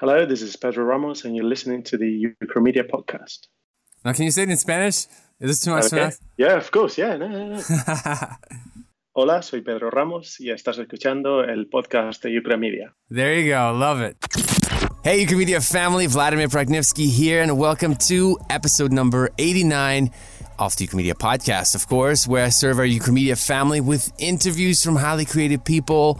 Hello, this is Pedro Ramos, and you're listening to the Ukramedia podcast. Now, can you say it in Spanish? Is this too much okay. to eh? ask? Yeah, of course. Yeah, no, no, no. Hola, soy Pedro Ramos y estás escuchando el podcast de Ukramedia. There you go. Love it. Hey, Ukramedia family, Vladimir Pragnivsky here, and welcome to episode number 89 of the Ukramedia podcast, of course, where I serve our Ukramedia family with interviews from highly creative people.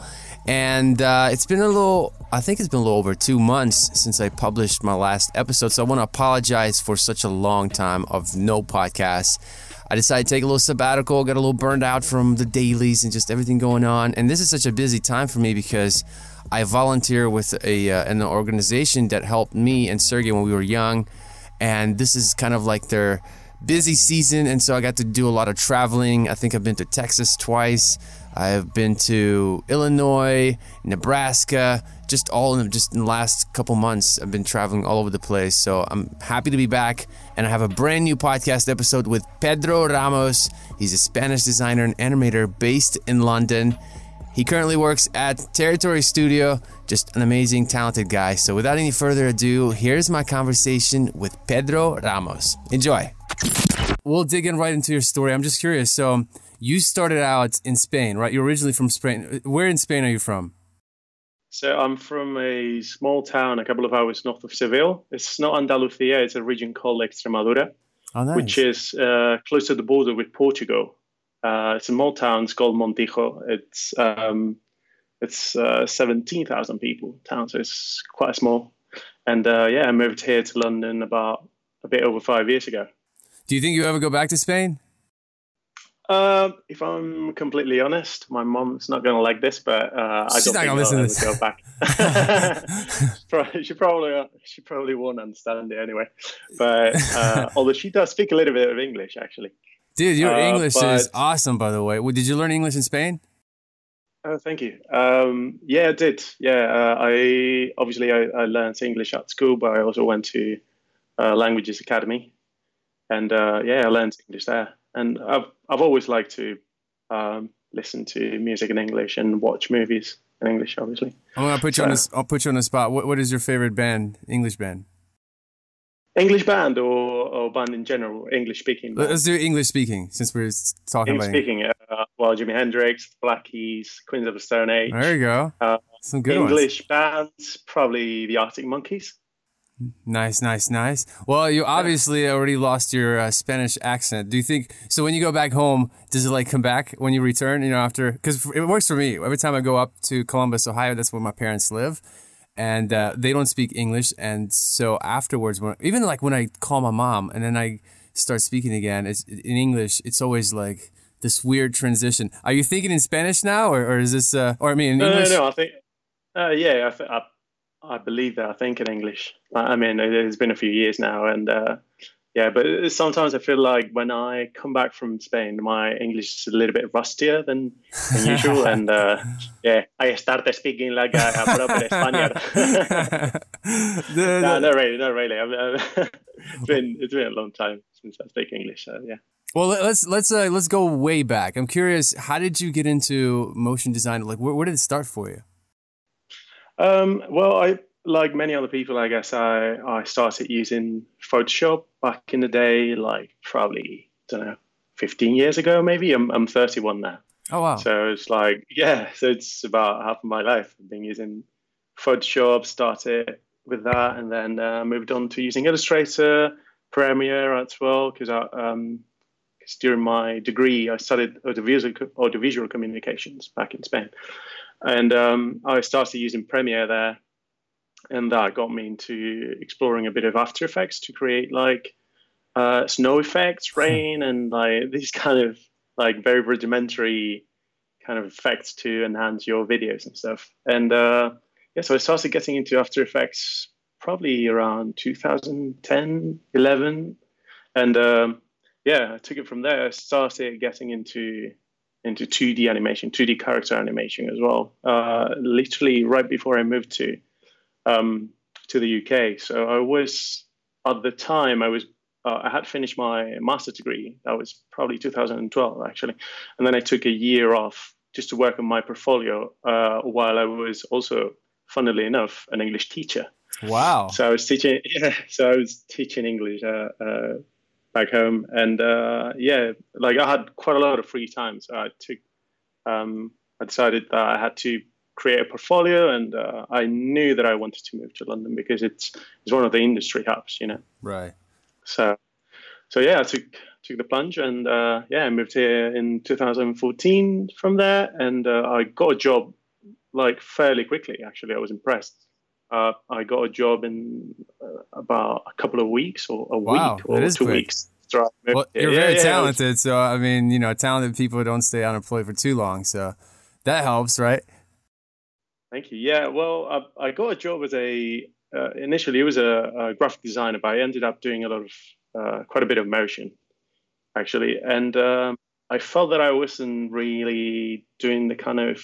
And uh, it's been a little, I think it's been a little over two months since I published my last episode. So I want to apologize for such a long time of no podcasts. I decided to take a little sabbatical, got a little burned out from the dailies and just everything going on. And this is such a busy time for me because I volunteer with a uh, an organization that helped me and Sergey when we were young, and this is kind of like their busy season, and so I got to do a lot of traveling. I think I've been to Texas twice. I've been to Illinois, Nebraska, just all in just in the last couple months. I've been traveling all over the place. So I'm happy to be back, and I have a brand new podcast episode with Pedro Ramos. He's a Spanish designer and animator based in London. He currently works at Territory Studio, just an amazing, talented guy. So, without any further ado, here's my conversation with Pedro Ramos. Enjoy. We'll dig in right into your story. I'm just curious. So, you started out in Spain, right? You're originally from Spain. Where in Spain are you from? So, I'm from a small town a couple of hours north of Seville. It's not Andalusia, it's a region called Extremadura, oh, nice. which is uh, close to the border with Portugal. Uh, it's a small town. It's called Montijo. It's um, it's uh, seventeen thousand people town, so it's quite small. And uh, yeah, I moved here to London about a bit over five years ago. Do you think you ever go back to Spain? Uh, if I'm completely honest, my mom's not going to like this, but uh, I don't think I'll ever go back. she probably she probably won't understand it anyway. But uh, although she does speak a little bit of English, actually. Dude, your uh, English but, is awesome, by the way. Did you learn English in Spain? Oh, thank you. Um, yeah, I did. Yeah, uh, I obviously I, I, learned English at school, but I also went to uh, Languages Academy, and uh, yeah, I learned English there. And I've I've always liked to um, listen to music in English and watch movies in English. Obviously, I'm gonna put you so, on. This, I'll put you on the spot. What What is your favorite band, English band? English band or, or band in general, English speaking. Let's do English speaking since we're talking English about speaking. Uh, well, Jimi Hendrix, Black Keys, Queens of the Stone Age. There you go. Uh, Some good English ones. bands, probably the Arctic Monkeys. Nice, nice, nice. Well, you obviously already lost your uh, Spanish accent. Do you think so? When you go back home, does it like come back when you return? You know, after because it works for me. Every time I go up to Columbus, Ohio, that's where my parents live and uh, they don't speak English. And so afterwards, when even like when I call my mom and then I start speaking again, it's in English. It's always like this weird transition. Are you thinking in Spanish now, or, or is this? Uh, or I mean, in no, English? No, no, I think. Uh, yeah, I, th- I, I believe that. I think in English. I mean, it's been a few years now, and uh, yeah, but sometimes I feel like when I come back from Spain, my English is a little bit rustier than, than usual, and uh, yeah, I start speaking like a, a proper Spaniard. no, not really, not really. It's been it's been a long time since I speak English, so yeah. Well, let's let's uh, let's go way back. I'm curious, how did you get into motion design? Like, where, where did it start for you? Um, well, I like many other people, I guess I, I started using Photoshop back in the day, like probably, I don't know, 15 years ago, maybe. I'm, I'm 31 now. Oh, wow. So it's like, yeah, so it's about half of my life. I've been using Photoshop, started with that, and then uh, moved on to using Illustrator, Premiere as well, because um, during my degree, I studied audiovisual, audiovisual communications back in Spain. And um, I started using Premiere there and that got me into exploring a bit of After Effects to create like uh, snow effects, hmm. rain, and like these kind of like very rudimentary kind of effects to enhance your videos and stuff. And uh, yeah, so I started getting into After Effects probably around 2010, 11, and um, yeah, I took it from there. I started getting into into 2D animation, 2D character animation as well. Uh, literally right before I moved to um, to the UK. So I was at the time I was uh, I had finished my master's degree. That was probably 2012 actually, and then I took a year off just to work on my portfolio uh, while I was also, funnily enough, an English teacher. Wow. So I was teaching. Yeah. So I was teaching English uh, uh, back home, and uh, yeah, like I had quite a lot of free time, so I took. Um, I decided that I had to create a portfolio, and uh, I knew that I wanted to move to London because it's it's one of the industry hubs, you know. Right. So, so yeah, I took took the plunge, and uh, yeah, I moved here in 2014 from there, and uh, I got a job like fairly quickly. Actually, I was impressed. Uh, I got a job in uh, about a couple of weeks or a Wow, week or two quick. weeks. So I moved Well, you're Yeah, very yeah, talented, so I mean, you know, talented people don't stay unemployed for too long, so that helps, right? Thank you. Yeah, well, I, I got a job as a uh, initially it was a, a graphic designer, but I ended up doing a lot of uh, quite a bit of motion, actually, and um, I felt that I wasn't really doing the kind of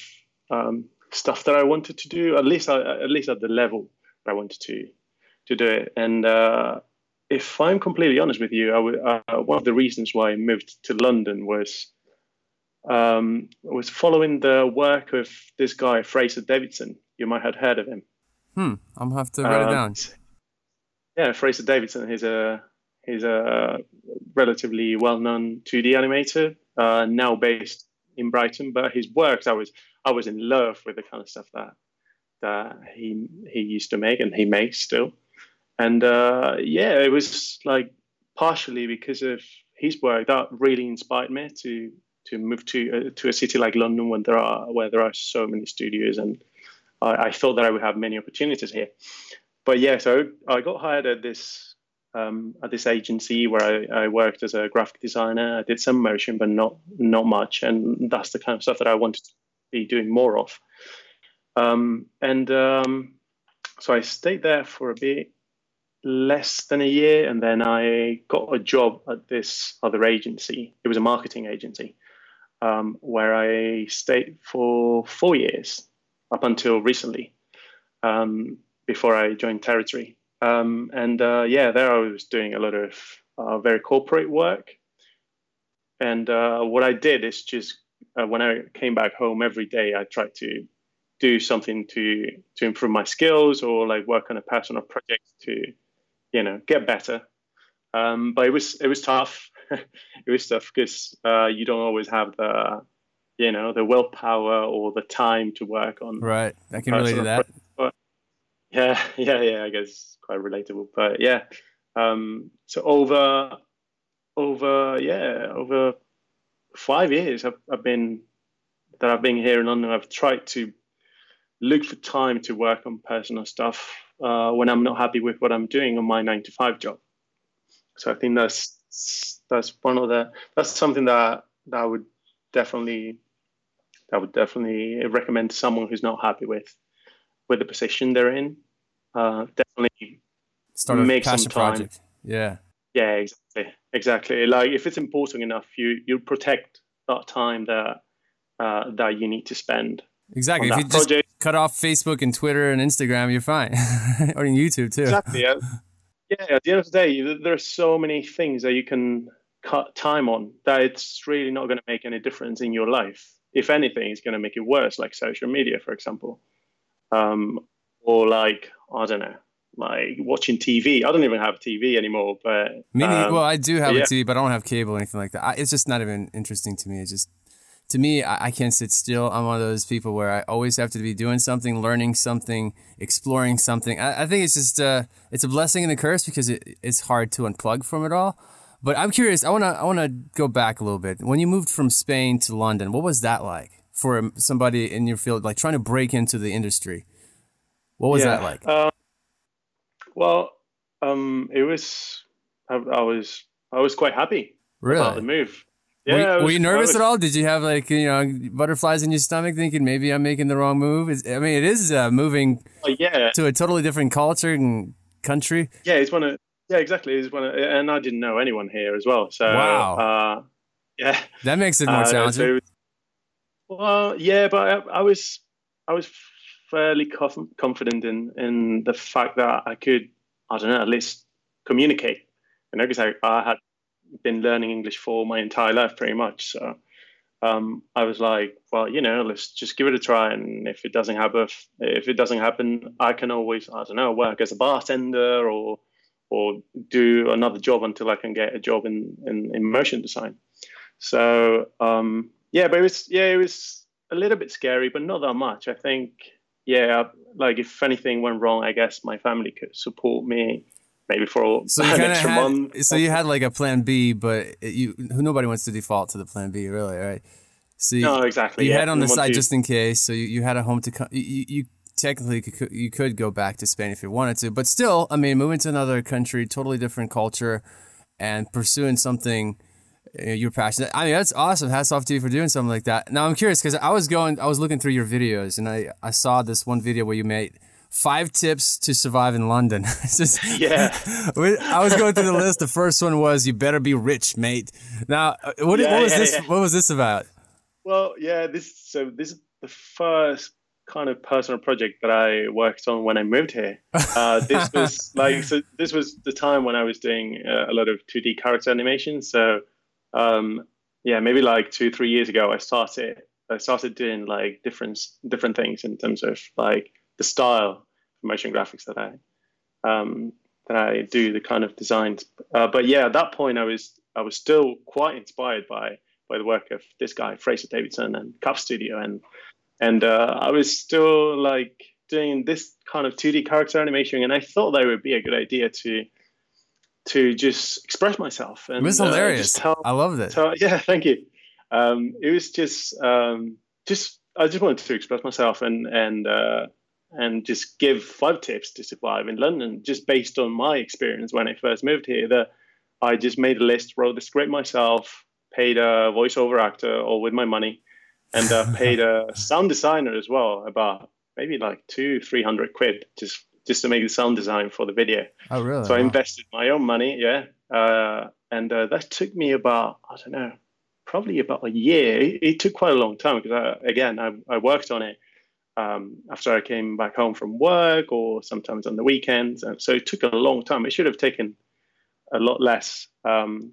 um, stuff that I wanted to do, at least uh, at least at the level that I wanted to to do it. And uh, if I'm completely honest with you, I uh, one of the reasons why I moved to London was um, was following the work of this guy Fraser Davidson. You might have heard of him. Hmm. I'm gonna have to write it Um, down. Yeah, Fraser Davidson. He's a he's a relatively well-known 2D animator, uh, now based in Brighton. But his works, I was I was in love with the kind of stuff that that he he used to make and he makes still. And uh, yeah, it was like partially because of his work that really inspired me to to move to uh, to a city like London when there are where there are so many studios and I, I thought that I would have many opportunities here. But yeah, so I got hired at this um, at this agency where I, I worked as a graphic designer. I did some motion, but not not much, and that's the kind of stuff that I wanted to be doing more of. Um, and um, so I stayed there for a bit less than a year, and then I got a job at this other agency. It was a marketing agency um, where I stayed for four years up until recently, um, before I joined Territory. Um, and uh, yeah, there I was doing a lot of uh, very corporate work. And uh, what I did is just uh, when I came back home every day, I tried to do something to to improve my skills or like work on a personal project to, you know, get better. Um, but it was it was tough. it was tough because uh, you don't always have the, you know, the willpower or the time to work on Right. I can relate to that. Yeah, yeah, yeah. I guess quite relatable. But yeah, um, so over, over, yeah, over five years, I've, I've been that I've been here in London. I've tried to look for time to work on personal stuff uh, when I'm not happy with what I'm doing on my nine to five job. So I think that's that's one of the that's something that that I would definitely I would definitely recommend to someone who's not happy with with the position they're in. Uh, definitely, Start make some time. project. Yeah. yeah, exactly, exactly. Like if it's important enough, you you protect that time that uh, that you need to spend Exactly. If you that just cut off Facebook and Twitter and Instagram, you're fine. or in YouTube too. Exactly. Yeah. yeah. At the end of the day, th- there are so many things that you can cut time on that it's really not going to make any difference in your life. If anything, it's going to make it worse, like social media, for example, um, or like I don't know, like watching TV. I don't even have TV anymore, but neither- um, well, I do have yeah. a TV, but I don't have cable or anything like that. I, it's just not even interesting to me. It's just, to me, I, I can't sit still. I'm one of those people where I always have to be doing something, learning something, exploring something. I, I think it's just, uh, it's a blessing and a curse because it, it's hard to unplug from it all. But I'm curious. I wanna, I wanna go back a little bit. When you moved from Spain to London, what was that like for somebody in your field, like trying to break into the industry? What was that like? Um, well, um, it was. I, I was. I was quite happy about the Really? move. were, you- I were you nervous was- at all? Did you have like you know butterflies in your stomach, thinking maybe I'm making the wrong move? It's, I mean, it is uh, moving Oh, yeah, to a totally different culture and country. yeah. It's one of. Yeah, exactly. It's one of, and I didn't know anyone here as well. So Wow. Uh, yeah. That makes it more Uh, so challenging. it was- well, yeah, but I, I was I was fairly conf- confident in in the fact that I could I don't know at least communicate. You know, because I, I had been learning English for my entire life pretty much. So um, I was like, well, you know, let's just give it a try, and if it doesn't happen, if it doesn't happen, I can always, I don't know, work as a bartender or or do another job until I can get a job in in, in motion design. So um, yeah, but it was yeah, it was a little bit scary, but not that much. I think yeah, like if anything went wrong, I guess my family could support me maybe for so you an extra had, month. So you had like a plan B, but it, you nobody wants to default to the plan B, really, right? So you, no, exactly. You yeah. had on the side just in case. So you, you had a home to come. You, you technically could, you could go back to Spain if you wanted to, but still, I mean, moving to another country, totally different culture, and pursuing something you're passionate. I mean, that's awesome. Hats off to you for doing something like that. Now I'm curious because I was going, I was looking through your videos, and I I saw this one video where you made five tips to survive in London. just, yeah. I was going through the list. The first one was you better be rich, mate. Now, uh, what, yeah, what was yeah, this? Yeah. What was this about? Well, yeah, this so this is the first kind of personal project that I worked on when I moved here. Uh, this was like so. This was the time when I was doing uh, a lot of 2D character animation. So, um, yeah, maybe like two, three years ago, I started. I started doing like different different things in terms of like the style for motion graphics that I um, that I do, the kind of designs. Uh, but yeah, at that point, I was I was still quite inspired by by the work of this guy Fraser Davidson and Cub Studio, and and uh, I was still like doing this kind of 2D character animation, and I thought that would be a good idea to to just express myself. And, it was hilarious. Uh, tell, I loved it. Tell, yeah, thank you. Um, it was just um, just I just wanted to express myself and and uh, and just give five tips to survive in London, just based on my experience when I first moved here. That I just made a list, wrote the script myself, paid a voiceover actor all with my money, and uh, paid a sound designer as well, about maybe like two, three hundred quid, just just to make the sound design for the video. Oh, really? So I invested my own money, yeah, uh, and uh, that took me about I don't know, probably about a year. It, it took quite a long time because I, again I, I worked on it um, after I came back home from work or sometimes on the weekends. And so it took a long time. It should have taken a lot less. Um,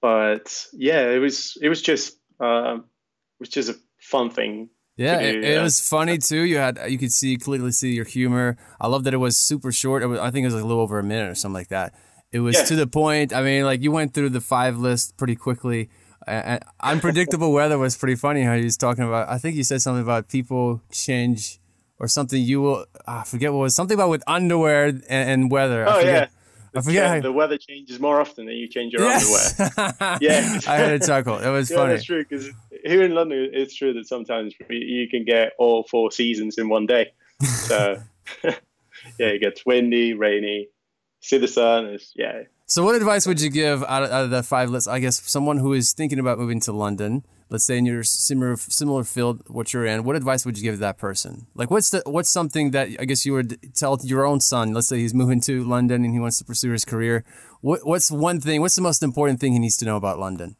but yeah, it was it was just uh, it was just a fun thing. Yeah, it, it was funny too. You had you could see clearly see your humor. I love that it was super short. Was, I think it was like a little over a minute or something like that. It was yeah. to the point. I mean, like you went through the five list pretty quickly. And unpredictable weather was pretty funny. How he was talking about. I think you said something about people change or something. You will. Ah, I forget what was something about with underwear and, and weather. Oh yeah. I forget how... the weather changes more often than you change your yes. underwear. yeah, I had a chuckle. It was yeah, funny. That's true because here in London, it's true that sometimes you can get all four seasons in one day. So yeah, it gets windy, rainy, see the sun. It's, yeah, so, what advice would you give out of, out of the five lists? I guess someone who is thinking about moving to London, let's say in your similar similar field, what you're in, what advice would you give that person? Like, what's the what's something that I guess you would tell your own son? Let's say he's moving to London and he wants to pursue his career. What, what's one thing? What's the most important thing he needs to know about London?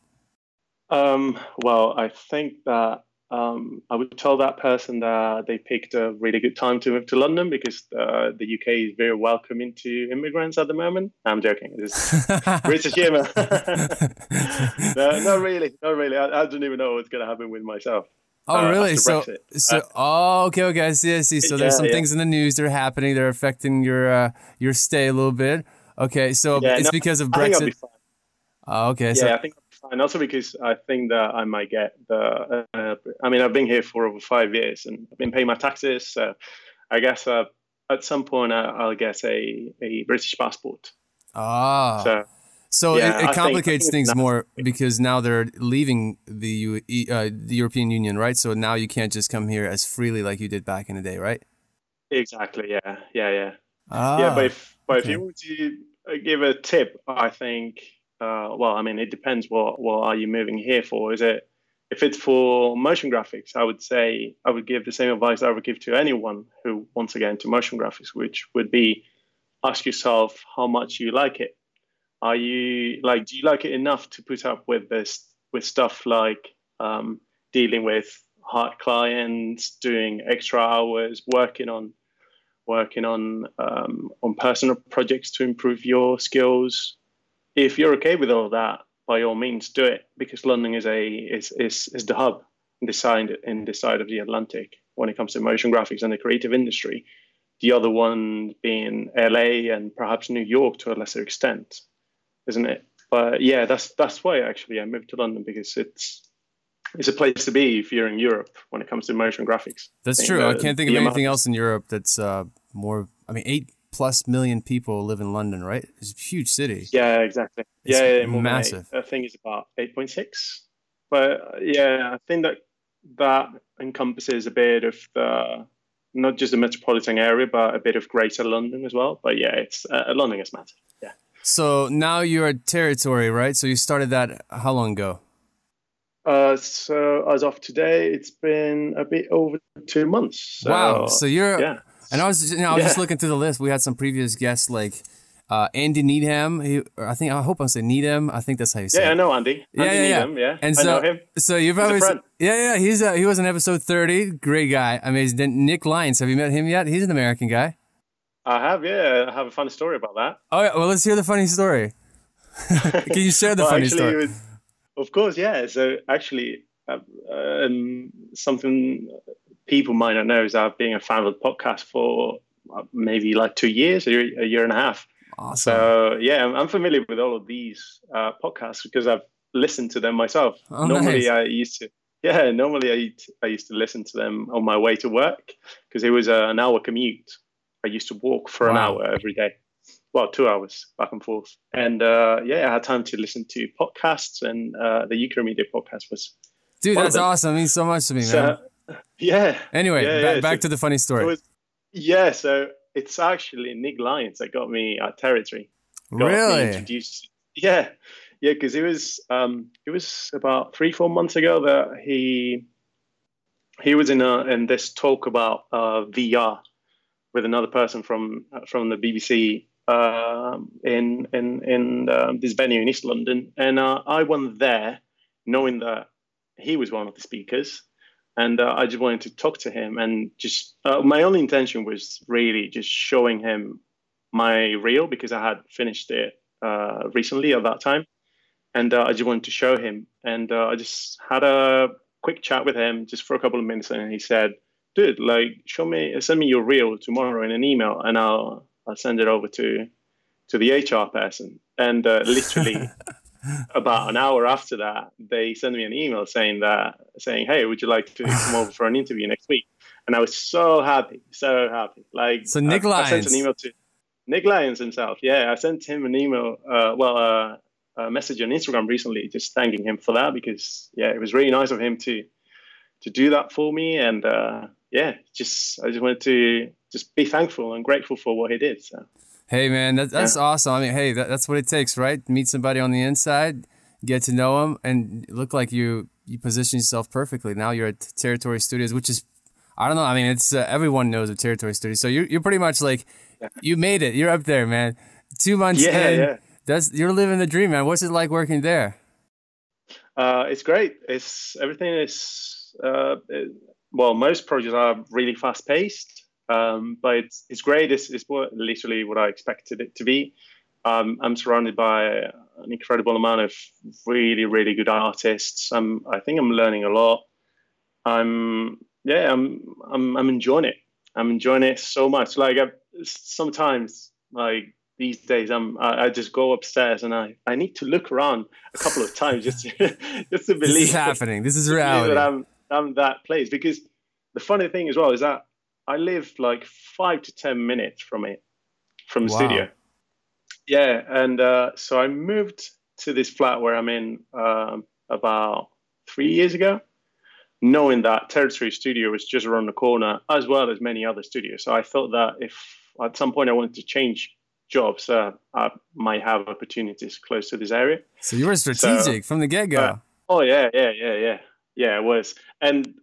Um, well, I think that um, I would tell that person that they picked a really good time to move to London because uh, the UK is very welcoming to immigrants at the moment. I'm joking. It's British humour. no, not really. Not really. I, I, don't even know what's going to happen with myself. Oh, uh, really? So, so, uh, oh, okay, okay. I see, I see. So, yeah, there's some yeah. things in the news that are happening. They're affecting your uh, your stay a little bit. Okay, so yeah, it's no, because of Brexit. Be oh, okay. Yeah, so, I think and also because I think that I might get the. Uh, I mean, I've been here for over five years and I've been paying my taxes. So I guess uh, at some point I, will get a, a British passport. Ah. So, so yeah, it, it, complicates things more because now they're leaving the uh, the European Union, right? So now you can't just come here as freely like you did back in the day, right? Exactly. Yeah. Yeah. Yeah. Ah, yeah. But if but okay. if you want to give a tip, I think uh, well, I mean, it depends. What what are you moving here for? Is it if it's for motion graphics? I would say I would give the same advice I would give to anyone who wants to get into motion graphics, which would be ask yourself how much you like it. Are you like? Do you like it enough to put up with this with stuff like um, dealing with hard clients, doing extra hours, working on working on um, on personal projects to improve your skills, if you're okay with all that, by all means do it because London is a is is, is the hub in this side in this side of the Atlantic when it comes to motion graphics and the creative industry. The other one being LA and perhaps New York to a lesser extent, isn't it? But yeah, that's that's why actually I moved to London because it's it's a place to be if you're in Europe when it comes to motion graphics. That's true. I can't think of anything else in Europe that's uh, more. I mean, eight plus million people live in London, right? It's a huge city. Yeah, exactly. It's yeah, yeah massive. I think it's about eight point six. But yeah, I think that that encompasses a bit of the not just the metropolitan area, but a bit of Greater London as well. But yeah, it's uh, London is massive. Yeah. So now you're at Territory, right? So you started that how long ago? Uh, so as of today, it's been a bit over two months. So, wow! So you're yeah. And I was, you know, I was yeah. just looking through the list. We had some previous guests like uh, Andy Needham. He, I think I hope I'm saying Needham. I think that's how you say. Yeah, it. I know Andy. Yeah, Andy yeah, Needham, yeah. And so, I know him. so you probably, yeah, yeah. He's uh, he was in episode 30. Great guy. Amazing. Nick Lyons. Have you met him yet? He's an American guy. I have. Yeah, I have a funny story about that. Oh, yeah. Well, let's hear the funny story. Can you share the well, funny actually, story? Was, of course, yeah. So actually, uh, um, something people might not know is I've been a fan of the podcast for maybe like two years, a year, a year and a half. Awesome. So yeah, I'm, familiar with all of these uh, podcasts because I've listened to them myself. Oh, normally, nice. I used to. Yeah, normally I, I used to listen to them on my way to work because it was uh, an hour commute. I used to walk for wow. an hour every day. Well, two hours back and forth. And uh, yeah, I had time to listen to podcasts, and uh, the Ukramedia podcast was. Dude, that's awesome. It means so much to me, man. So, yeah. Anyway, yeah, back, yeah. back so, to the funny story. Was, yeah, so it's actually Nick Lyons that got me at Territory. Got really? introduced. Yeah, yeah, because it was um, it was about three four months ago that he he was in a in this talk about uh, VR with another person from from the BBC uh, in in in um, this venue in East London, and uh, I went there knowing that he was one of the speakers and uh, I just wanted to talk to him and just uh, my only intention was really just showing him my reel because I had finished it uh, recently at that time, and uh, I just wanted to show him, and uh, I just had a quick chat with him just for a couple of minutes, and he said, "Dude, like, show me, send me your reel tomorrow in an email, and I'll I'll send it over to to the HR person." And uh, literally. about an hour after that, they sent me an email saying that, saying, "Hey, would you like to come over for an interview next week?" And I was so happy, so happy. Like, so Nick I, Lyons. I sent an email to Nick Lyons himself. Yeah, I sent him an email. Uh, well, uh, a message on Instagram recently, just thanking him for that because yeah, it was really nice of him to to do that for me, and uh, yeah, just I just wanted to just be thankful and grateful for what he did. So. Hey man, that, that's yeah. awesome. I mean, hey, that, that's what it takes, right? Meet somebody on the inside, get to know them, and look like you you position yourself perfectly. Now you're at Territory Studios, which is, I don't know. I mean, it's uh, everyone knows of Territory Studios, so you're you're pretty much like, yeah. you made it. You're up there, man. Two months yeah, in, yeah. that's you're living the dream, man. What's it like working there? Uh, it's great. It's everything is uh, it, well, most projects are really fast paced. Um, but it's, it's great. It's, it's what, literally what I expected it to be. Um, I'm surrounded by an incredible amount of really, really good artists. I'm, I think I'm learning a lot. I'm, yeah, I'm, I'm, I'm enjoying it. I'm enjoying it so much. Like I, sometimes, like these days, I'm, I, I, just go upstairs and I, I need to look around a couple of times just to, just to believe this is happening. This is reality. That I'm, I'm that place because the funny thing as well is that I live like five to ten minutes from it, from the wow. studio. Yeah, and uh, so I moved to this flat where I'm in um, about three years ago, knowing that Territory Studio was just around the corner, as well as many other studios. So I thought that if at some point I wanted to change jobs, uh, I might have opportunities close to this area. So you were strategic so, from the get go. Uh, oh yeah, yeah, yeah, yeah, yeah. It was, and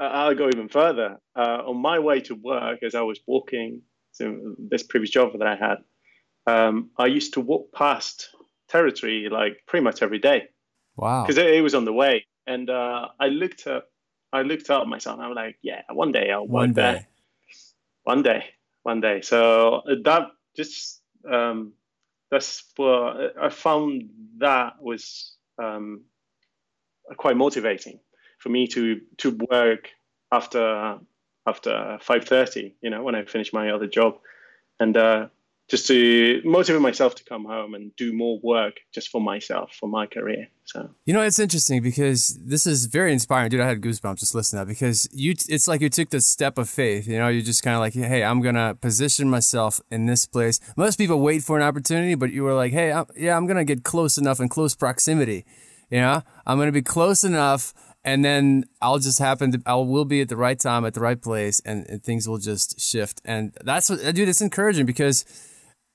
uh, I'll go even further. Uh, on my way to work, as I was walking to this previous job that I had, um, I used to walk past territory like pretty much every day. Wow! Because it, it, was on the way, and uh, I looked at I looked up at myself. And I was like, yeah, one day I'll one day. there. One day, one day. So uh, that just um, that's what I found that was um, quite motivating for me to to work after after five thirty. You know, when I finish my other job, and uh, just to motivate myself to come home and do more work just for myself for my career. So. You know it's interesting because this is very inspiring. Dude i had goosebumps just listening to that because you it's like you took the step of faith you know you're just kind of like hey i'm gonna position myself in this place. Most people wait for an opportunity but you were like hey I'm, yeah i'm gonna get close enough in close proximity you know? I'm gonna be close enough and then I'll just happen to I will be at the right time at the right place and, and things will just shift and that's what dude it's encouraging because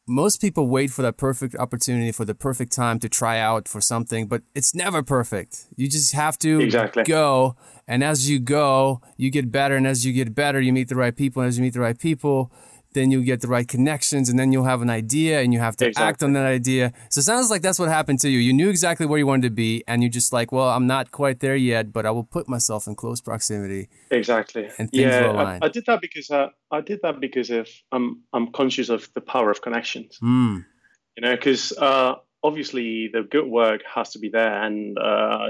most people wait for that perfect opportunity for the perfect time to try out for something but it's never perfect you just have to exactly. go and as you go you get better and as you get better you meet the right people and as you meet the right people then you get the right connections and then you'll have an idea and you have to exactly. act on that idea. So it sounds like that's what happened to you. You knew exactly where you wanted to be and you just like, well, I'm not quite there yet, but I will put myself in close proximity. Exactly. And things yeah, will align. I, I did that because uh, I did that because if I'm I'm conscious of the power of connections. Mm. You know, because uh, obviously the good work has to be there, and uh,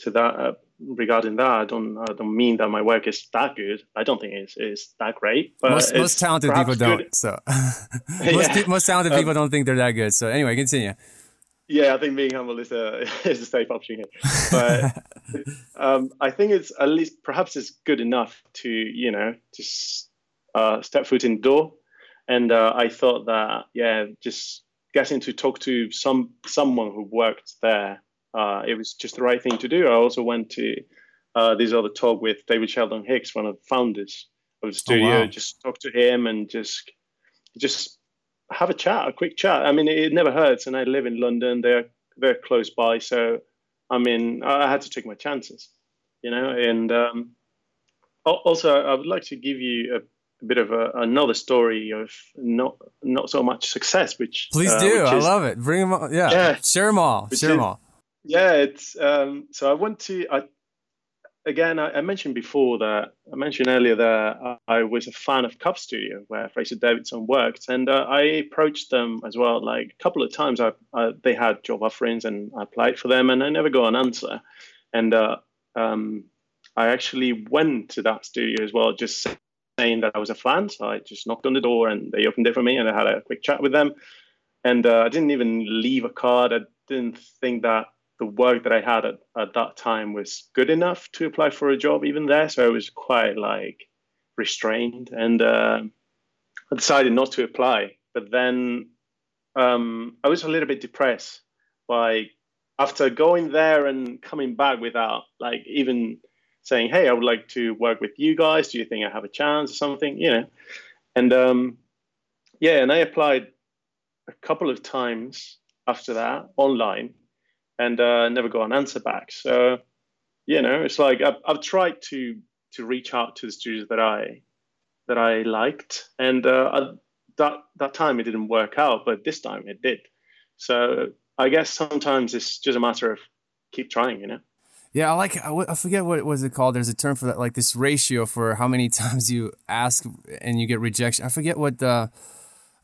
to that uh, regarding that, I don't I don't mean that my work is that good. I don't think it's, it's that great. But most, most talented people don't. Good. So most, yeah. pe- most talented um, people don't think they're that good. So anyway, continue. Yeah, I think being humble is a is a safe option here. But um, I think it's at least perhaps it's good enough to you know just uh, step foot in the door. And uh, I thought that yeah, just getting to talk to some someone who worked there uh, it was just the right thing to do. I also went to uh, this other talk with David Sheldon Hicks, one of the founders of the studio. Oh, wow. Just talk to him and just just have a chat, a quick chat. I mean, it, never hurts. And I live in London; they're very close by, so I mean, I had to take my chances, you know. And um, also, I would like to give you a a bit of a, another story of not not so much success, which please uh, do. Which is, I love it. Bring them all. Yeah, yeah share them all. Share them all. Yeah, it's um, so I want to I again I, I, mentioned before that I mentioned earlier that I was a fan of Cub Studio where Fraser Davidson worked, and uh, I approached them as well. Like a couple of times, I, I, they had job offerings, and I applied for them, and I never got an answer. And uh, um, I actually went to that studio as well, just saying that I was a fan. So I just knocked on the door, and they opened it for me, and I had a quick chat with them. And uh, I didn't even leave a card. I didn't think that the work that I had at, at that time was good enough to apply for a job even there. So I was quite like restrained and uh, I decided not to apply. But then um, I was a little bit depressed by after going there and coming back without like even saying, "Hey, I would like to work with you guys. Do you think I have a chance or something?" You know, and um, yeah, and I applied a couple of times after that online, and uh, never got an answer back. So, you know, it's like I've, I've tried to to reach out to the studios that I that I liked, and uh, I, that that time it didn't work out, but this time it did. So I guess sometimes it's just a matter of keep trying, you know. Yeah, I like. I forget what was it called. There's a term for that, like this ratio for how many times you ask and you get rejection. I forget what the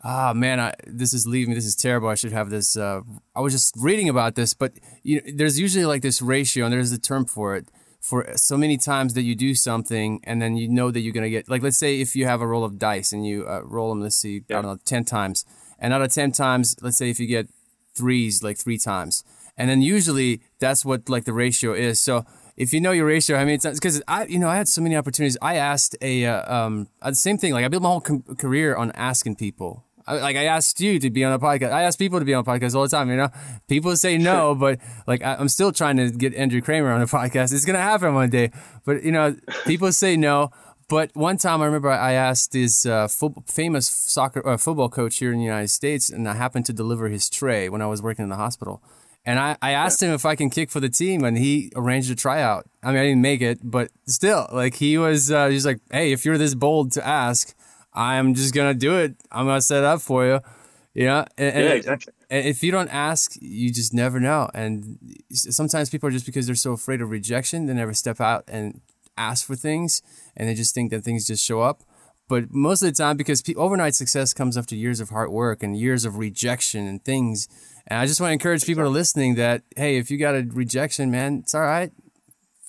ah man I, this is leaving this is terrible i should have this uh, i was just reading about this but you know, there's usually like this ratio and there's a term for it for so many times that you do something and then you know that you're going to get like let's say if you have a roll of dice and you uh, roll them let's see yeah. i don't know 10 times and out of 10 times let's say if you get threes like three times and then usually that's what like the ratio is so if you know your ratio, I mean, it's because I, you know, I had so many opportunities. I asked a, uh, um, the same thing. Like I built my whole com- career on asking people. Like I asked you to be on a podcast. I ask people to be on podcasts all the time. You know, people say no, but like I, am still trying to get Andrew Kramer on a podcast. It's gonna happen one day. But you know, people say no. But one time I remember I asked this uh, fo- famous soccer uh, football coach here in the United States, and I happened to deliver his tray when I was working in the hospital. And I, I asked him if I can kick for the team, and he arranged a tryout. I mean, I didn't make it, but still, like he was, uh, he's like, "Hey, if you're this bold to ask, I'm just gonna do it. I'm gonna set up for you. You know? And, yeah, exactly. And if you don't ask, you just never know. And sometimes people are just because they're so afraid of rejection, they never step out and ask for things, and they just think that things just show up. But most of the time, because pe- overnight success comes after years of hard work and years of rejection and things. And I just want to encourage people are listening that, hey, if you got a rejection, man, it's all right.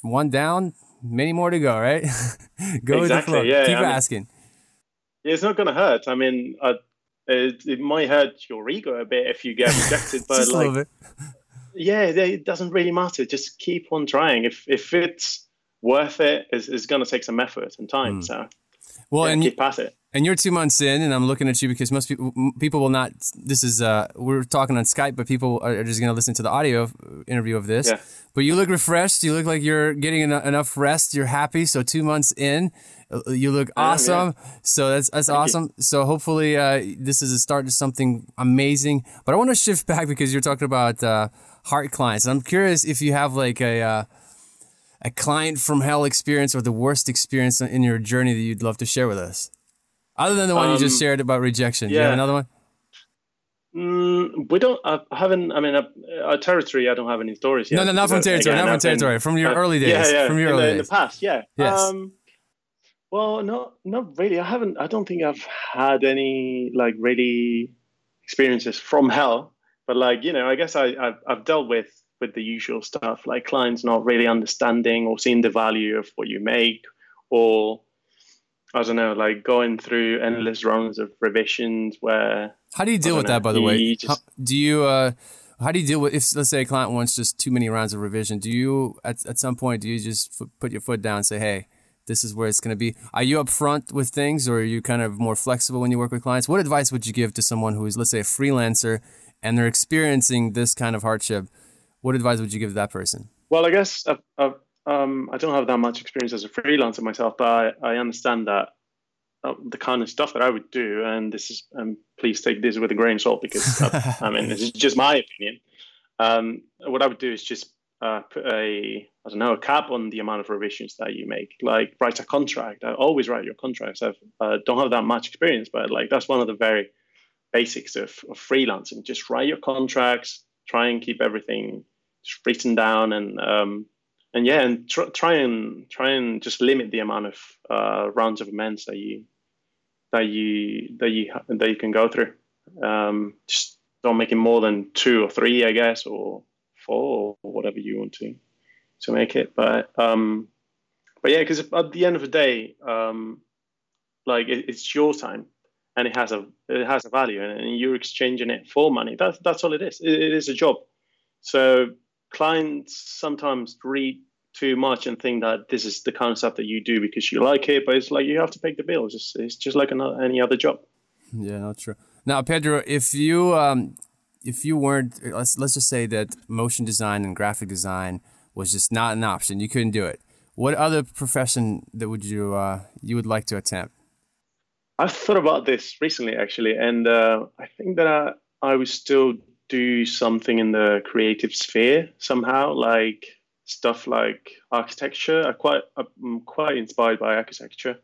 One down, many more to go, right? go with the flow. yeah, Keep I mean- asking. It's not going to hurt. I mean, uh, it, it might hurt your ego a bit if you get rejected, but like, yeah, it doesn't really matter. Just keep on trying. If if it's worth it, it's, it's going to take some effort and time. So Well, yeah, and keep at it. And you're two months in, and I'm looking at you because most people people will not. This is uh, we're talking on Skype, but people are are just going to listen to the audio interview of this. Yeah. But you look refreshed. You look like you're getting eno- enough rest. You're happy. So two months in, uh, you look awesome. So that's that's awesome. So hopefully uh, this is a start to something amazing. But I want to shift back because you're talking about uh, heart clients. I'm curious if you have like a. Uh, a client from hell experience or the worst experience in your journey that you'd love to share with us? Other than the one you just Um, shared about rejection. Do you have yeah. another one? Mm, we don't. I haven't. I mean, uh, our territory. I don't have any stories yet. No, no, not from territory, again, not from I've been- territory, from your uh, early days, Yeah, yeah. from your in early the, in the past, yeah. Yes. Um, well, not not really. I haven't. I don't think I've had any like really experiences from hell. But like you know, I guess I I've, I've dealt with with the usual stuff, like clients not really understanding or seeing the value of what you make, or I don't know, like going through endless rounds of revisions where How do you deal with don't that, by the way? You How, do you, uh, how do you deal with, if let's say a client wants just too many rounds of revision, do you, at, at some point, do you just f- put your foot down and say, hey, this is where it's going to be? Are you upfront with things or are you kind of more flexible when you work with clients? What advice would you give to someone who is, let's say, a freelancer and they're experiencing this kind of hardship? What advice would you give that person? Well, I guess I've, I've, um, I don't have that much experience as a freelancer myself, but I, I understand that uh, the kind of stuff that I would do, and this is, um, please take this with a grain of salt because I, I mean, this is just my opinion. Um, what I would do is just uh, put a, I don't know, a cap on the amount of revisions that you make. Like write a contract. I always write your contracts. I uh, don't have that much experience, but like that's one of the very basics of, of freelancing. Just write your contracts. Try and keep everything written down and um, and yeah, and tr- try and try and just limit the amount of uh, rounds of amends that you that you that you ha- that you can go through. Um, just don't make it more than two or three, I guess, or four or whatever you want to to make it. But um, but yeah, because at the end of the day, um, like it, it's your time and it has a it has a value and, and you're exchanging it for money. That's that's all it is. It, it is a job. So clients sometimes read too much and think that this is the kind of stuff that you do because you like it, but it's like you have to pay the bills. It's, it's just like another, any other job. Yeah, not true. Now, Pedro, if you um, if you weren't, let's let's just say that motion design and graphic design was just not an option, you couldn't do it. What other profession that would you uh, you would like to attempt? I've thought about this recently, actually, and uh, I think that I, I would still do something in the creative sphere somehow, like stuff like architecture. I quite I'm quite inspired by architecture,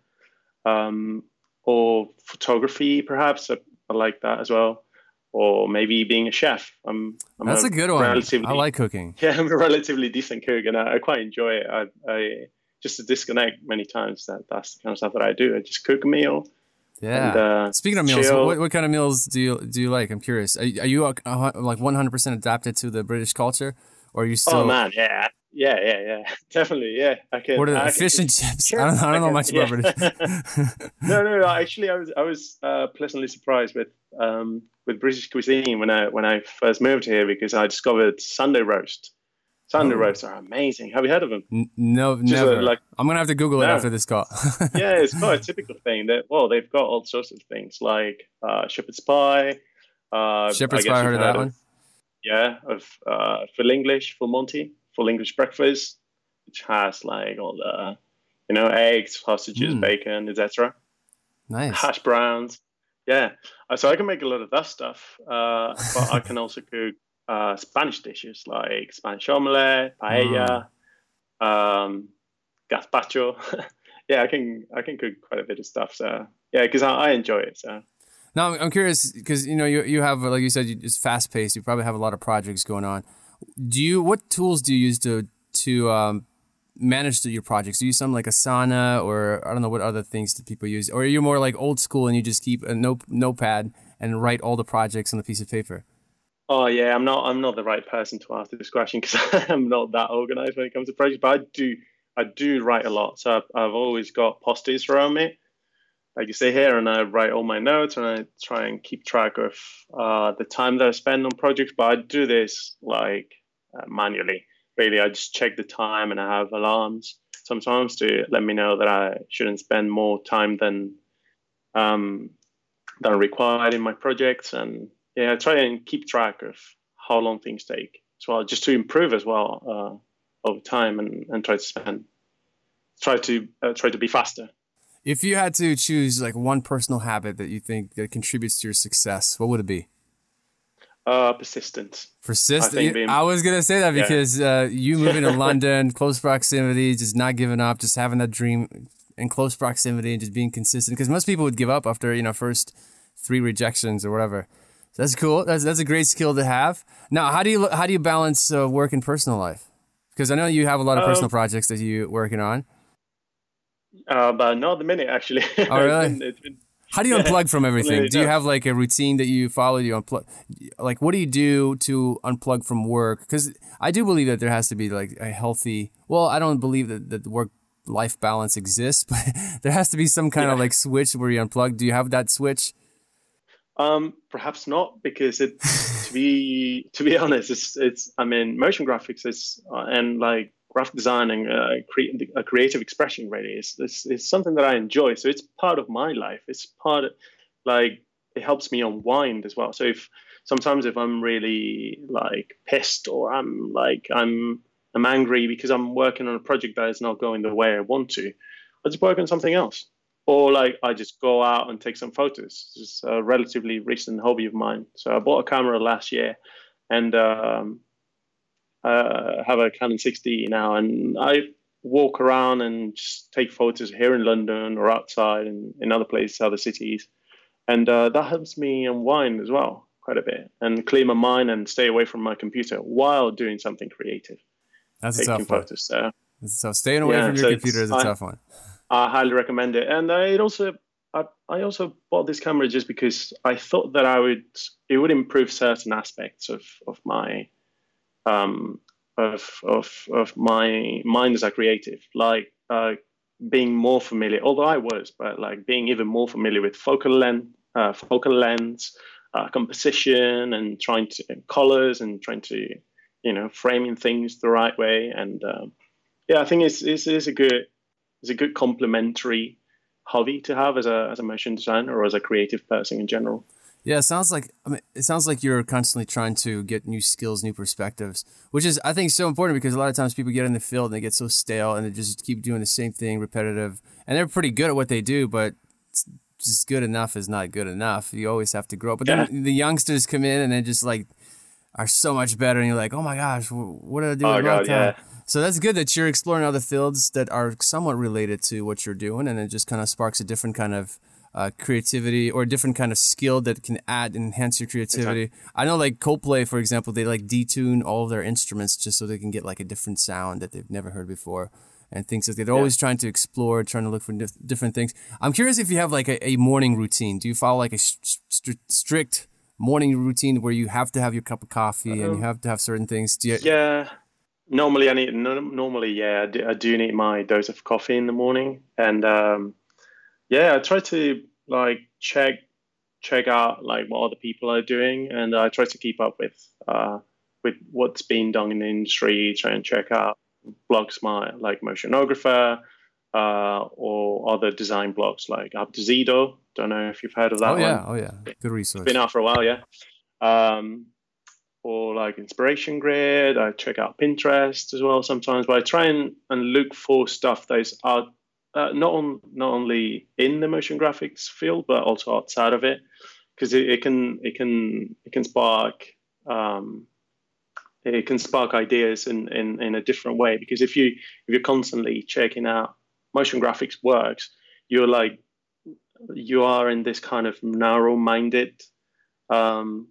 um, or photography, perhaps. I, I like that as well, or maybe being a chef. I'm, I'm That's a good one. I like cooking. yeah, I'm a relatively decent cook, and I, I quite enjoy it. I, I just to disconnect many times. That that's the kind of stuff that I do. I just cook a meal. Yeah. And, uh, Speaking of meals, what, what kind of meals do you do you like? I'm curious. Are, are you uh, like 100 percent adapted to the British culture, or are you still? oh man, yeah, yeah, yeah, yeah, definitely, yeah. I can. What are I the fish and chips? Sure, I don't, I don't know can- much yeah. about British. no, no, no. Actually, I was I was uh, pleasantly surprised with um, with British cuisine when I when I first moved here because I discovered Sunday roast. Sunday Oh. roasts are amazing. Have you heard of them? N- no, Just, uh, never. like- I'm gonna have to Google it after this call. yeah, it's quite a typical thing. That well, they've got all sorts of things like uh, shepherd's pie. Uh, Shepherd's pie, heard of that one. Yeah, of uh, full English, full Monty, full English breakfast, which has like all the you know eggs, sausages, Mm. bacon, etc. Nice. hash browns. Yeah, Uh, so I can make a lot of that stuff, uh, but I can also cook uh, Spanish dishes like Spanish omelette, paella, um, gazpacho. yeah, I can I can cook quite a bit of stuff. So yeah, because I, I enjoy it. So Now I'm- I'm curious because you know you you have like you said you, it's fast paced. You probably have a lot of projects going on. Do you what tools do you use to to um, manage your projects? Do you use something like Asana or I don't know what other things do people use? Or are you more like old school and you just keep a note, notepad and write all the projects on a piece of paper? Oh yeah, I'm not. I'm not the right person to ask this question because I'm not that organized when it comes to projects. But I do. I do write a lot. So I've, I've always got post-its around me, like you say here, and I write all my notes and I try and keep track of uh, the time that I spend on projects. But I do this like uh, manually. Really, I just check the time and I have alarms sometimes to let me know that I shouldn't spend more time than um, than required in my projects. And yeah, I try and keep track of how long things take as well, just to improve as well uh, over time and, and try to spend try to uh, try to be faster. If you had to choose like one personal habit that you think that contributes to your success, what would it be? Uh, persistence. Persistent. I, I, was gonna say that because yeah. uh, you moving to London, close proximity, just not giving up, just having that dream in close proximity, and just being consistent. Because most people would give up after you know first three rejections or whatever. So that's cool. That's that's a great skill to have. Now, how do you how do you balance uh, work and personal life? Because I know you have a lot of personal um, projects that you're working on. Uh, but not the minute actually. Oh really? it's been, it's been how do you unplug from everything? Do you have like a routine that you follow? Do you unplug? Like, what do you do to unplug from work? Because I do believe that there has to be like a healthy. Well, I don't believe that that work life balance exists, but there has to be some kind yeah. of like switch where you unplug. Do you have that switch? Um, perhaps not, because it to be to be honest, it's it's I mean motion graphics is uh, and like graphic design and uh, cre- a creative expression really is, is, is something that I enjoy. So it's part of my life. It's part of like it helps me unwind as well. So if sometimes if I'm really like pissed or I'm like I'm I'm angry because I'm working on a project that is not going the way I want to, I just work on something else. Or like I just go out and take some photos. It's a relatively recent hobby of mine. So I bought a camera last year, and um, uh, have a Canon 6D now, and I walk around and just take photos here in London or outside and in other places, other cities, and uh, that helps me unwind as well quite a bit and clear my mind and stay away from my computer while doing something creative. That's a tough one. So, so staying away yeah, from your so computer is a I, tough one. I highly recommend it, and it also I, I also bought this camera just because I thought that I would it would improve certain aspects of of my um, of, of, of my mind as a creative, like uh, being more familiar, although I was, but like being even more familiar with focal length, uh, focal lengths, uh, composition, and trying to and colors, and trying to, you know, framing things the right way. And um, yeah, I think it's, it's, it's a good it's a good complementary hobby to have as a as a motion designer or as a creative person in general. Yeah, it sounds like I mean, it sounds like you're constantly trying to get new skills, new perspectives, which is I think so important because a lot of times people get in the field and they get so stale and they just keep doing the same thing, repetitive, and they're pretty good at what they do, but just good enough is not good enough. You always have to grow. But then yeah. the youngsters come in and they just like are so much better, and you're like, oh my gosh, what did I do? Oh god, yeah. So that's good that you're exploring other fields that are somewhat related to what you're doing, and it just kind of sparks a different kind of uh, creativity or a different kind of skill that can add and enhance your creativity. Exactly. I know like Coldplay, for example, they like detune all of their instruments just so they can get like a different sound that they've never heard before and things like that. They're yeah. always trying to explore, trying to look for dif- different things. I'm curious if you have like a, a morning routine. Do you follow like a st- strict morning routine where you have to have your cup of coffee um, and you have to have certain things? Do you- yeah. Normally, I need. Normally, yeah, I do, I do need my dose of coffee in the morning, and um, yeah, I try to like check check out like what other people are doing, and I try to keep up with uh, with what's being done in the industry. Try and check out blogs my like Motionographer uh, or other design blogs like Abduzeedo. Don't know if you've heard of that. Oh yeah, one. oh yeah, good resource. It's been out for a while, yeah. Um, or like Inspiration Grid. I check out Pinterest as well sometimes, but I try and, and look for stuff that is uh, not on not only in the motion graphics field but also outside of it because it, it, can it can it can spark um, it can spark ideas in, in in a different way because if you if you're constantly checking out motion graphics works you're like you are in this kind of narrow minded um,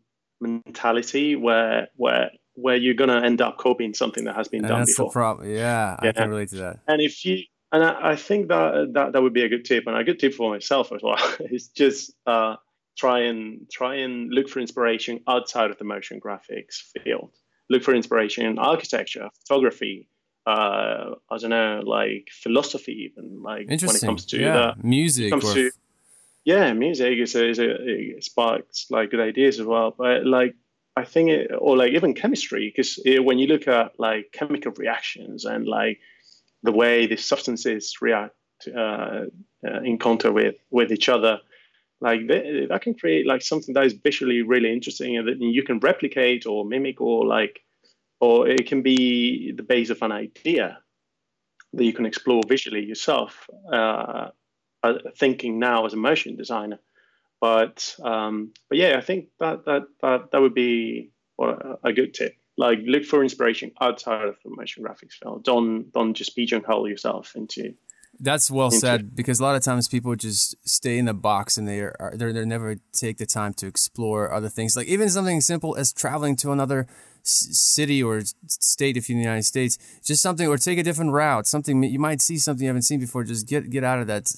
mentality where where where you're gonna end up copying something that has been And done that's before. the problem. Yeah, I Yeah. can relate to that. and if you and I, I think that, that that would be a good tip and a good tip for myself as well is just uh, try and try and look for inspiration outside of the motion graphics field look for inspiration in architecture photography uh, i don't know like philosophy even like when it comes to yeah, that music. or to yeah music is a, is a it sparks like good ideas as well but like i think it or like even chemistry because when you look at like chemical reactions and like the way the substances react uh, uh, contact with with each other like they, that can create like something that is visually really interesting and that you can replicate or mimic or like or it can be the base of an idea that you can explore visually yourself uh, uh, thinking now as a motion designer but um, but yeah i think that that that, that would be a good tip like look for inspiration outside of the motion graphics field don't don't just pigeonhole yourself into That's well said because a lot of times people just stay in the box and they are they're, they never take the time to explore other things. Like even something simple as traveling to another s- city or state if you're in the United States, just something or take a different route. Something you might see something you haven't seen before. Just get get out of that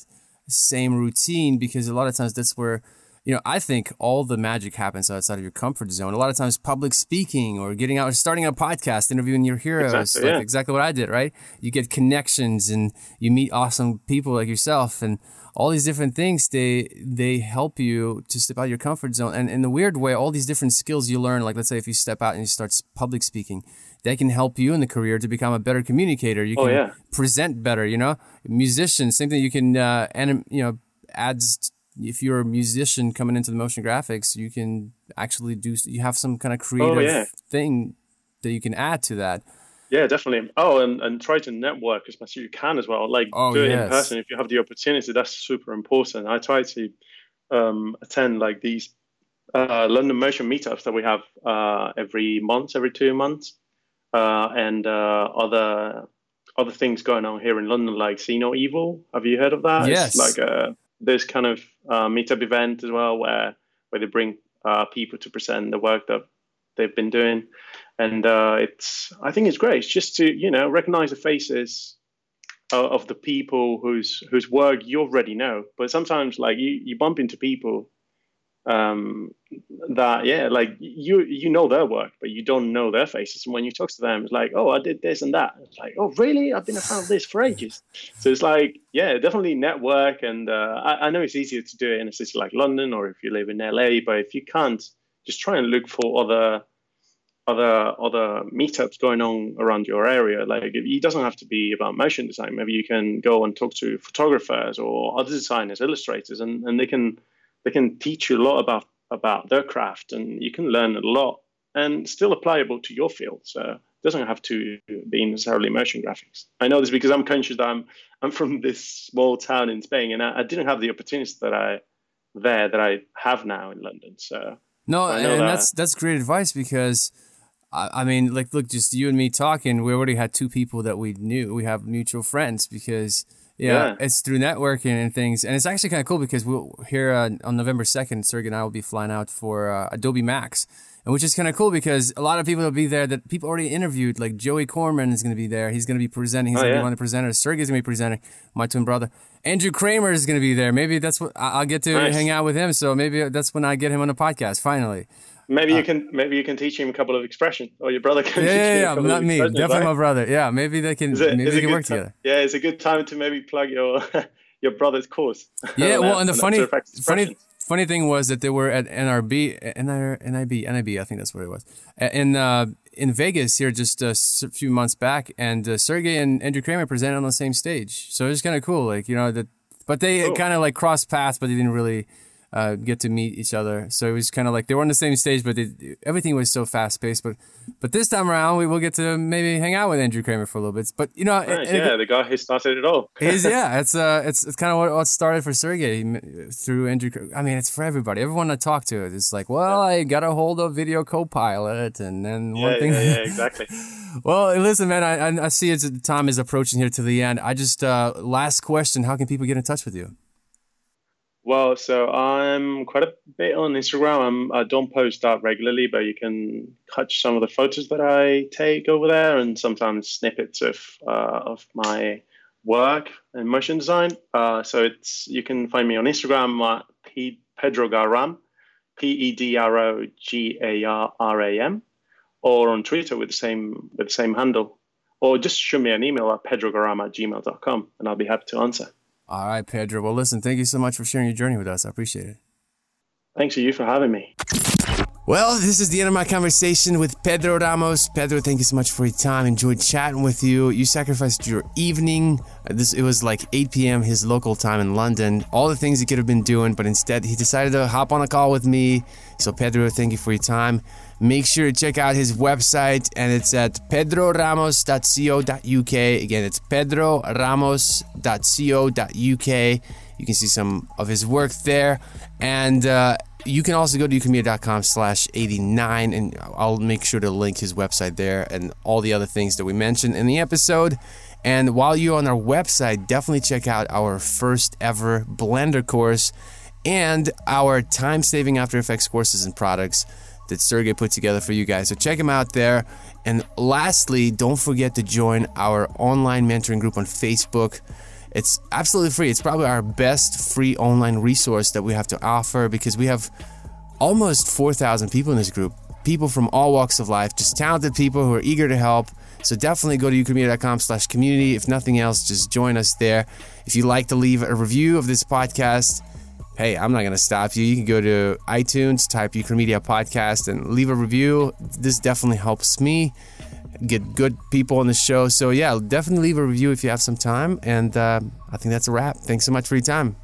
same routine because a lot of times that's where you know I think all the magic happens outside of your comfort zone. A lot of times public speaking or getting out, starting a podcast, interviewing your heroes, Exactly, like yeah. exactly what I did, right? You get connections and you meet awesome people like yourself and all these different things they they help you to step out of your comfort zone. And in the weird way all these different skills you learn like let's say if you step out and you start public speaking they can help you in the career to become a better communicator. You Oh, can yeah. present better you know? Musician same thing. You can uh and you know adds if you're a musician coming into the motion graphics you can actually do you have some kind of creative Oh, yeah. thing that you can add to that Yeah, definitely. Oh, and, and try to network as much as you can as well. Like Oh, do it yes. in person if you have the opportunity. That's super important. I try to um, attend like these uh, London motion meetups that we have uh, every month, every two months, uh, and uh, other other things going on here in London, like See No Evil. Have you heard of that? Yes. It's like a this kind of uh, meetup event as well, where where they bring uh, people to present the work that they've been doing and uh, it's I think it's great. It's just to you know recognize the faces of, of the people whose whose work you already know. But sometimes like you you bump into people um, that yeah like you you know their work, but you don't know their faces. And when you talk to them, it's like oh I did this and that. It's like oh really I've been a fan of this for ages. So it's like yeah definitely network. And uh, I, I know it's easier to do it in a city like London or if you live in LA, but if you can't, just try and look for other other other meetups going on around your area. Like it, doesn't have to be about motion design. Maybe you can go and talk to photographers or other designers, illustrators, and, and they can they can teach you a lot about about their craft, and you can learn a lot and still applicable to your field. So it doesn't have to be necessarily motion graphics. I know this because I'm conscious that I'm I'm from this small town in Spain, and I, I didn't have the opportunities that I there that I have now in London. So No, and that. that's that's great advice because I, I mean, like, look, just you and me talking, we already had two people that we knew. We have mutual friends because yeah, Yeah. it's through networking and things, and it's actually kind of cool because we'll here uh, on November second, Sergey and I will be flying out for uh, Adobe Max. And which is kind of cool because a lot of people will be there that people already interviewed. Like Joey Korenman is going to be there. He's going to be presenting. He's Oh, going to be yeah. one of the presenters. Sergey's going to be presenting. My twin brother, Andrew Kramer, is going to be there. Maybe that's what I'll get to Nice. hang out with him. So maybe that's when I get him on the podcast finally. Maybe you can maybe you can teach him a couple of expressions, or your brother can. Uh, Yeah, teach yeah, yeah. Not me. Definitely right? my brother. Yeah, maybe they can. It- maybe a can work ti- together. Yeah, it's a good time to maybe plug your your brother's course. Yeah. Well, and the funny, funny, funny thing was that they were at NRB, NR, NIB, NIB. I think that's what it was. In uh, in Vegas here just a few months back, and uh, Sergey and Andrew Kramer presented on the same stage. So it was kind of cool. Like you know that, but they Cool. kind of like crossed paths, but they didn't really. Uh, get to meet each other, so it was kind of like they were on the same stage, but they, everything was so fast paced. But, but this time around, we will get to maybe hang out with Andrew Kramer for a little bit. But you know, and- yeah, the guy who started it all. is yeah, it's uh, it's it's kind of what, what started for Sergey through Andrew. I mean, it's for everybody. Everyone I talk to, it's like, well, I got a hold of Video Copilot, and then one thing. yeah, yeah, exactly. well, listen, man, I, I I see it's time is approaching here to the end. I just uh, last question: How can people get in touch with you? Well, so I'm quite a bit on Instagram. I'm, I don't post that regularly, but you can catch some of the photos that I take over there, and sometimes snippets of uh, of my work in motion design. Uh, so it's you can find me on Instagram at P- Pedro Garram, P E D R O G A R R A M, or on Twitter with the same with the same handle, or just shoot me an email at pedrogarram at gmail.com, and I'll be happy to answer. All right, Pedro. Well, listen, thank you so much for sharing your journey with us. I appreciate it. Thanks to you for having me. Well, this is the end of my conversation with Pedro Ramos. Pedro, thank you so much for your time. Enjoyed chatting with you. You sacrificed your evening. Uh, this it was like 8 p.m. his local time in London. All the things he could have been doing, but instead he decided to hop on a call with me. So Pedro, thank you for your time. Make sure to check out his website, and it's at pedroramos.co.uk. Again, it's pedroramos.co.uk. You can see some of his work there, and. Uh, you can also go to ukramedia.com slash 89 and I'll make sure to link his website there and all the other things that we mentioned in the episode. And while you're on our website, definitely check out our first ever Blender course and our time saving After Effects courses and products that Sergey put together for you guys. So check him out there. And lastly, don't forget to join our online mentoring group on Facebook. It's absolutely free. It's probably our best free online resource that we have to offer because we have almost 4,000 people in this group. People from all walks of life, just talented people who are eager to help. So definitely go to ukramedia.com slash community. If nothing else, just join us there. If you'd like to leave a review of this podcast, hey, I'm not going to stop you. You can go to iTunes, type Ukramedia Podcast, and leave a review. This definitely helps me get good people on the show. So, yeah, definitely leave a review if you have some time. And uh, I think that's a wrap. Thanks so much for your time.